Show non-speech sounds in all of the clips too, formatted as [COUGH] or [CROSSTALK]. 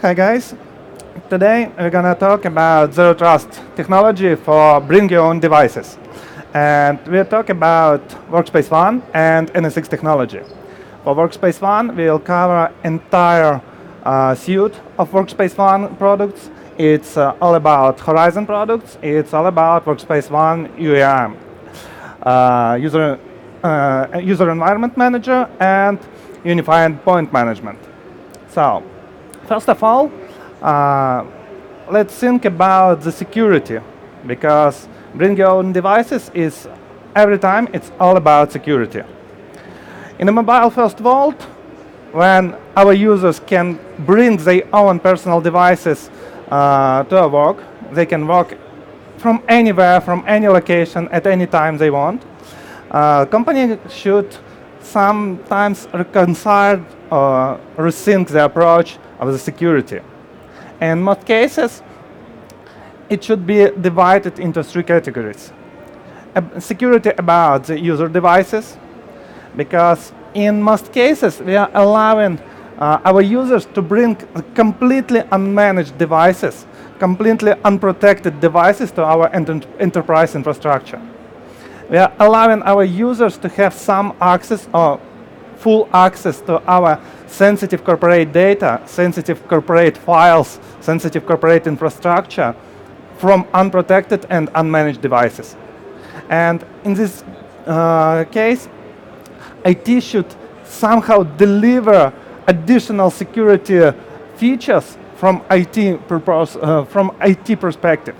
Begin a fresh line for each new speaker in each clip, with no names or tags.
Hi guys. Today we're gonna talk about zero trust technology for bring your own devices. And we'll talk about Workspace ONE and NSX technology. For Workspace ONE, we'll cover entire uh, suite of Workspace ONE products. It's uh, all about Horizon products. It's all about Workspace ONE UEM, uh, user, uh, user environment manager, and unified point management. So, first of all, uh, let's think about the security because bring your own devices is every time it's all about security. In a mobile first world, when our users can bring their own personal devices uh, to a work, they can work from anywhere, from any location, at any time they want. Uh, company should sometimes reconcile or rethink the approach of the security. In most cases, it should be divided into three categories. Security about the user devices, because in most cases, we are allowing uh, our users to bring completely unmanaged devices, completely unprotected devices to our enter enterprise infrastructure. We are allowing our users to have some access or full access to our sensitive corporate data, sensitive corporate files, sensitive corporate infrastructure from unprotected and unmanaged devices. And in this uh, case, IT should somehow deliver additional security features from IT, purpose, uh, from IT perspective.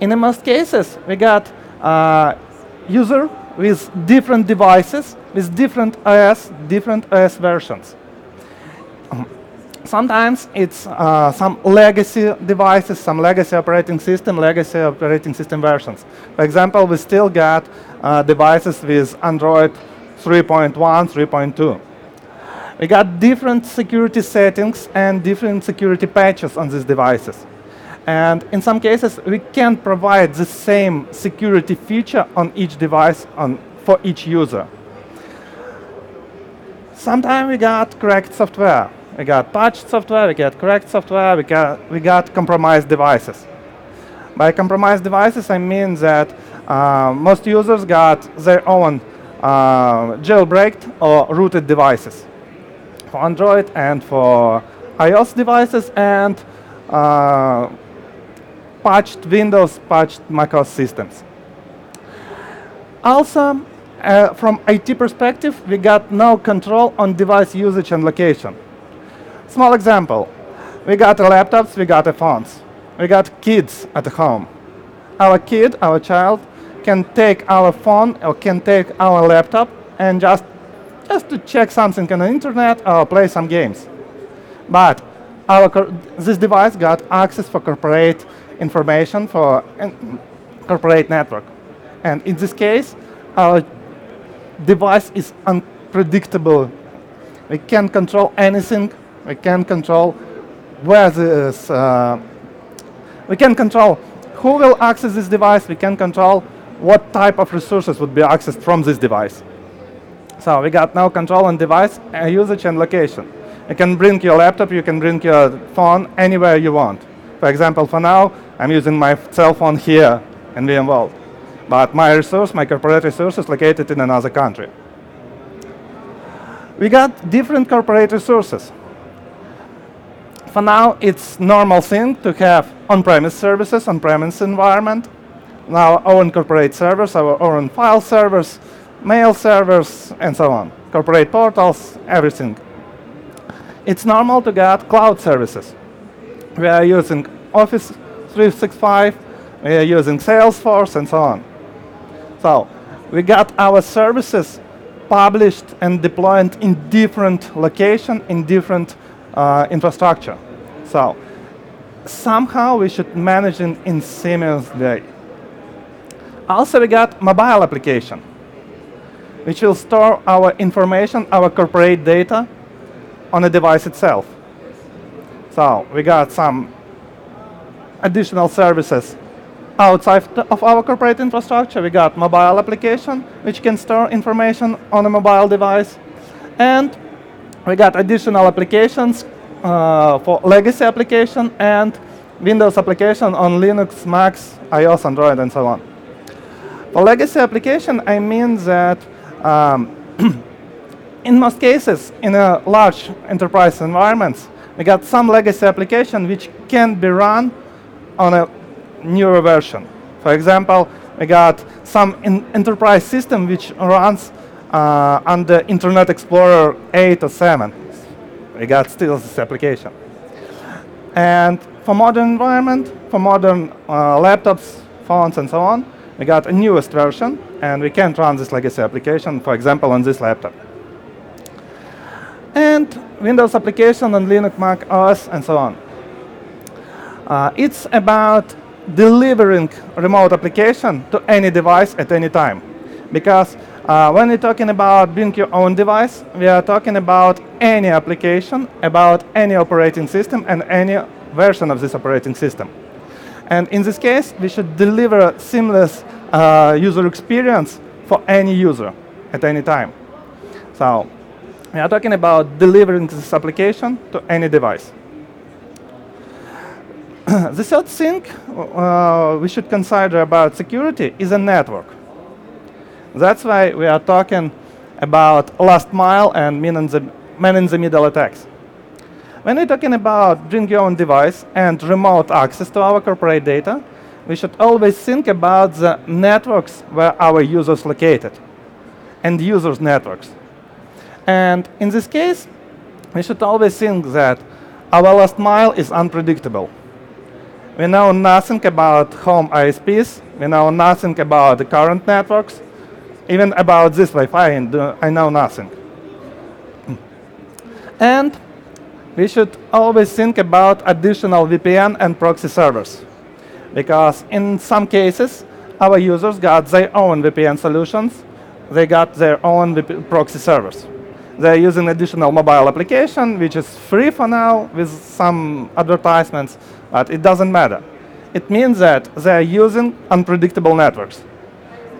In most cases, we got uh, user with different devices, with different OS, different OS versions. Sometimes it's uh, some legacy devices, some legacy operating system, legacy operating system versions. For example, we still got uh, devices with Android 3.1, 3.2. We got different security settings and different security patches on these devices. And in some cases, we can provide the same security feature on each device on, for each user. Sometimes we got cracked software. We got patched software, we got cracked software, we got, we got compromised devices. By compromised devices, I mean that uh, most users got their own uh, jailbreaked or rooted devices for Android and for iOS devices and uh, patched Windows, patched macOS systems. Also, uh, from IT perspective, we got no control on device usage and location. Small example, we got laptops, we got phones, we got kids at home. Our kid, our child, can take our phone or can take our laptop and just, just to check something on the internet or play some games. But our this device got access for corporate information for corporate network. And in this case, our device is unpredictable. We can't control anything. We can't control where this, uh, we can't control who will access this device. We can't control what type of resources would be accessed from this device. So we got now control on device uh, usage and location. You can bring your laptop, you can bring your phone anywhere you want. For example, for now, I'm using my cell phone here in VMworld. But my resource, my corporate resource is located in another country. We got different corporate resources. For now, it's normal thing to have on-premise services, on-premise environment, now our own corporate servers, our own file servers, mail servers, and so on. Corporate portals, everything. It's normal to get cloud services. We are using Office 365, we are using Salesforce, and so on. So we got our services published and deployed in different location, in different uh, infrastructure. So somehow we should manage it in seamless way. Also, we got mobile application, which will store our information, our corporate data, on the device itself. So we got some additional services outside of our corporate infrastructure. We got mobile application, which can store information on a mobile device. And we got additional applications uh, for legacy application and Windows application on Linux, Macs, iOS, Android, and so on. For legacy application, I mean that um, [CLEARS THROAT] in most cases, in a large enterprise environments, we got some legacy application which can be run on a newer version. For example, we got some enterprise system which runs uh, under Internet Explorer 8 or 7. We got still this application. And for modern environment, for modern uh, laptops, phones, and so on, we got a newest version, and we can't run this legacy application, for example, on this laptop. And Windows application on Linux, Mac OS, and so on. Uh, it's about delivering remote application to any device at any time. Because uh, when we're talking about bring your own device, we are talking about any application, about any operating system, and any version of this operating system. And in this case, we should deliver seamless uh, user experience for any user at any time. So we are talking about delivering this application to any device. [CLEARS THROAT] the third thing uh, we should consider about security is a network. That's why we are talking about last mile and man in the, man in the middle attacks. When we're talking about bring your own device and remote access to our corporate data, we should always think about the networks where our users located and users' networks. And in this case, we should always think that our last mile is unpredictable. We know nothing about home ISPs. We know nothing about the current networks. Even about this Wi-Fi, I know nothing. [CLEARS THROAT] And we should always think about additional VPN and proxy servers. Because in some cases, our users got their own VPN solutions. They got their own VP proxy servers. They're using additional mobile application, which is free for now with some advertisements but it doesn't matter. It means that they are using unpredictable networks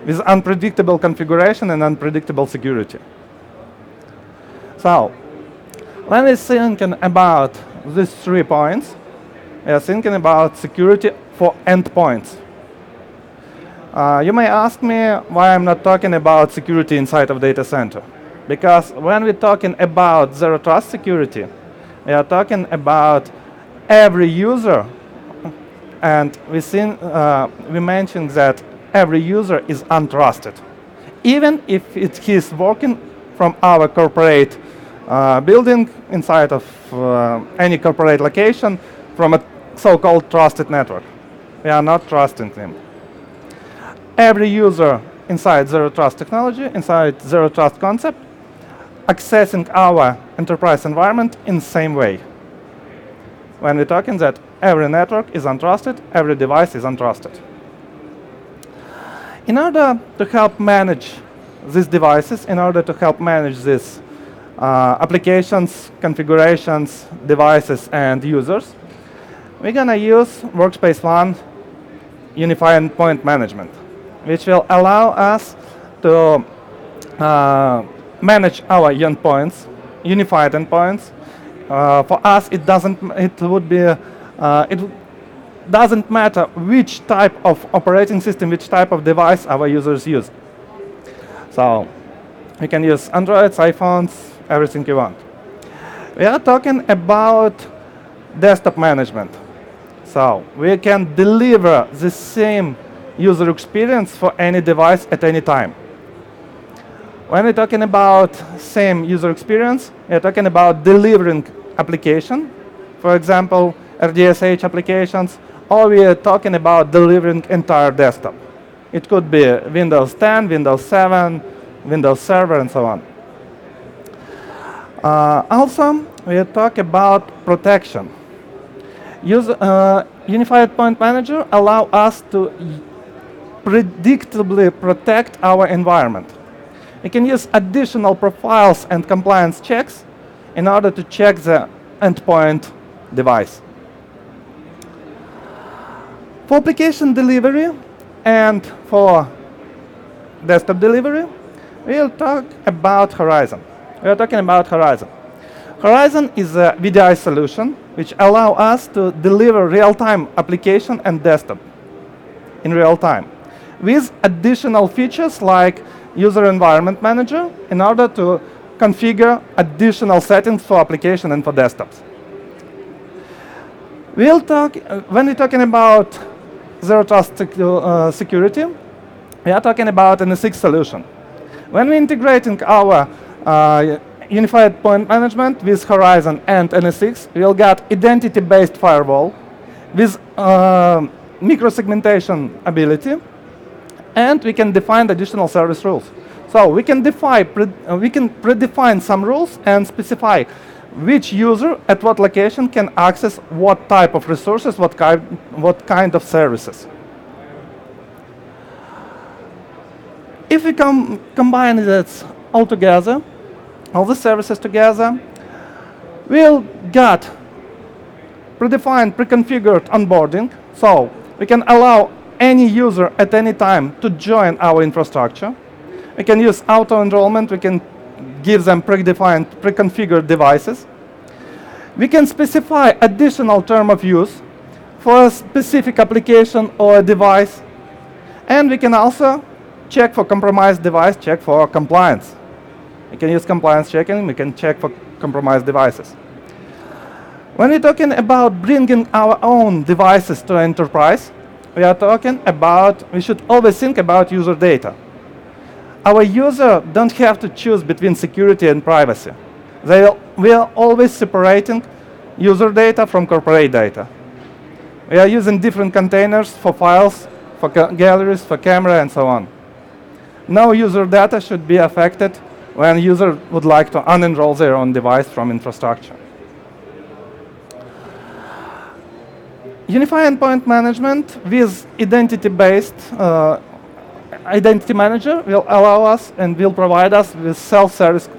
with unpredictable configuration and unpredictable security. So, when we're thinking about these three points, we are thinking about security for endpoints. Uh, you may ask me why I'm not talking about security inside of data center. Because when we're talking about zero trust security, we are talking about every user, and we, seen, uh, we mentioned that every user is untrusted. Even if it, he's working from our corporate uh, building inside of uh, any corporate location from a so-called trusted network. We are not trusting him. Every user inside Zero Trust technology, inside Zero Trust concept, accessing our enterprise environment in the same way when we're talking that every network is untrusted, every device is untrusted. In order to help manage these devices, in order to help manage these uh, applications, configurations, devices, and users, we're going to use Workspace ONE Unified Endpoint Management, which will allow us to uh, manage our endpoints, unified endpoints, for us, it doesn't. It would be. Uh, it doesn't matter which type of operating system, which type of device our users use. So you can use Androids, iPhones, everything you want. We are talking about desktop management. So we can deliver the same user experience for any device at any time. When we're talking about same user experience, we're talking about delivering application, for example, RDSH applications, or we are talking about delivering entire desktop. It could be Windows 10, Windows 7, Windows Server, and so on. Uh, also, we talk about protection. Use, uh, Unified Point Manager allow us to predictably protect our environment. We can use additional profiles and compliance checks in order to check the endpoint device. For application delivery and for desktop delivery, we'll talk about Horizon. We are talking about Horizon. Horizon is a VDI solution which allow us to deliver real-time application and desktop in real time with additional features like user environment manager in order to configure additional settings for application and for desktops. We'll talk, uh, when we're talking about zero trust secu- uh, security, we are talking about an NSX solution. When we're integrating our uh, unified point management with Horizon and NSX, we'll get identity-based firewall with uh, micro-segmentation ability, and we can define additional service rules. So we can define, uh, we can predefine some rules and specify which user at what location can access what type of resources, what, ki- what kind of services. If we com- combine that all together, all the services together, we'll get predefined, pre-configured onboarding. So we can allow any user at any time to join our infrastructure. We can use auto enrollment. We can give them predefined, pre-configured devices. We can specify additional term of use for a specific application or a device. And we can also check for compromised device, check for compliance. We can use compliance checking, we can check for compromised devices. When we're talking about bringing our own devices to enterprise, we are talking about, we should always think about user data. Our user don't have to choose between security and privacy. They, we are always separating user data from corporate data. We are using different containers for files, for galleries, for camera, and so on. No user data should be affected when user would like to unenroll their own device from infrastructure. Unify endpoint management with identity-based uh, identity manager will allow us and will provide us with self-service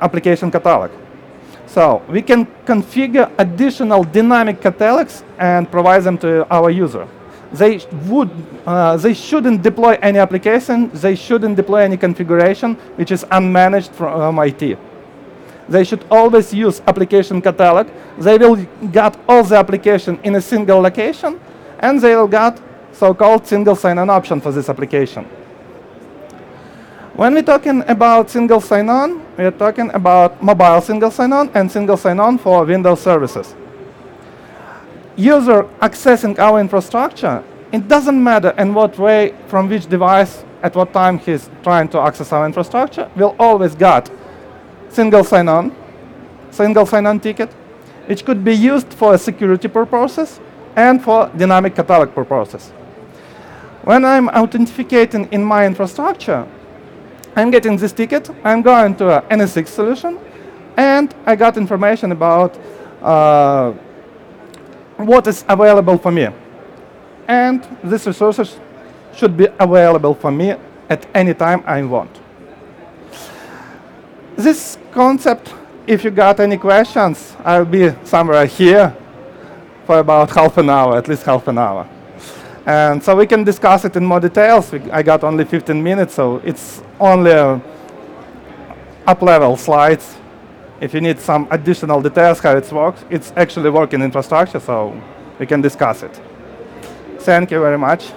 application catalog. So we can configure additional dynamic catalogs and provide them to our user. They would, uh, they shouldn't deploy any application. They shouldn't deploy any configuration which is unmanaged from IT. They should always use application catalog. They will get all the application in a single location, and they will get so-called single sign-on option for this application. When we're talking about single sign-on, we're talking about mobile single sign-on and single sign-on for Windows services. User accessing our infrastructure, it doesn't matter in what way, from which device, at what time he's trying to access our infrastructure, will always get single sign-on, single sign-on ticket, which could be used for security purposes and for dynamic catalog purposes. When I'm authenticating in my infrastructure, I'm getting this ticket, I'm going to an NSX solution, and I got information about uh, what is available for me. And these resources should be available for me at any time I want. This concept, if you got any questions, I'll be somewhere here for about half an hour, at least half an hour. And so we can discuss it in more details. We, I got only 15 minutes, so it's only up-level slides. If you need some additional details how it works, it's actually working infrastructure, so we can discuss it. Thank you very much.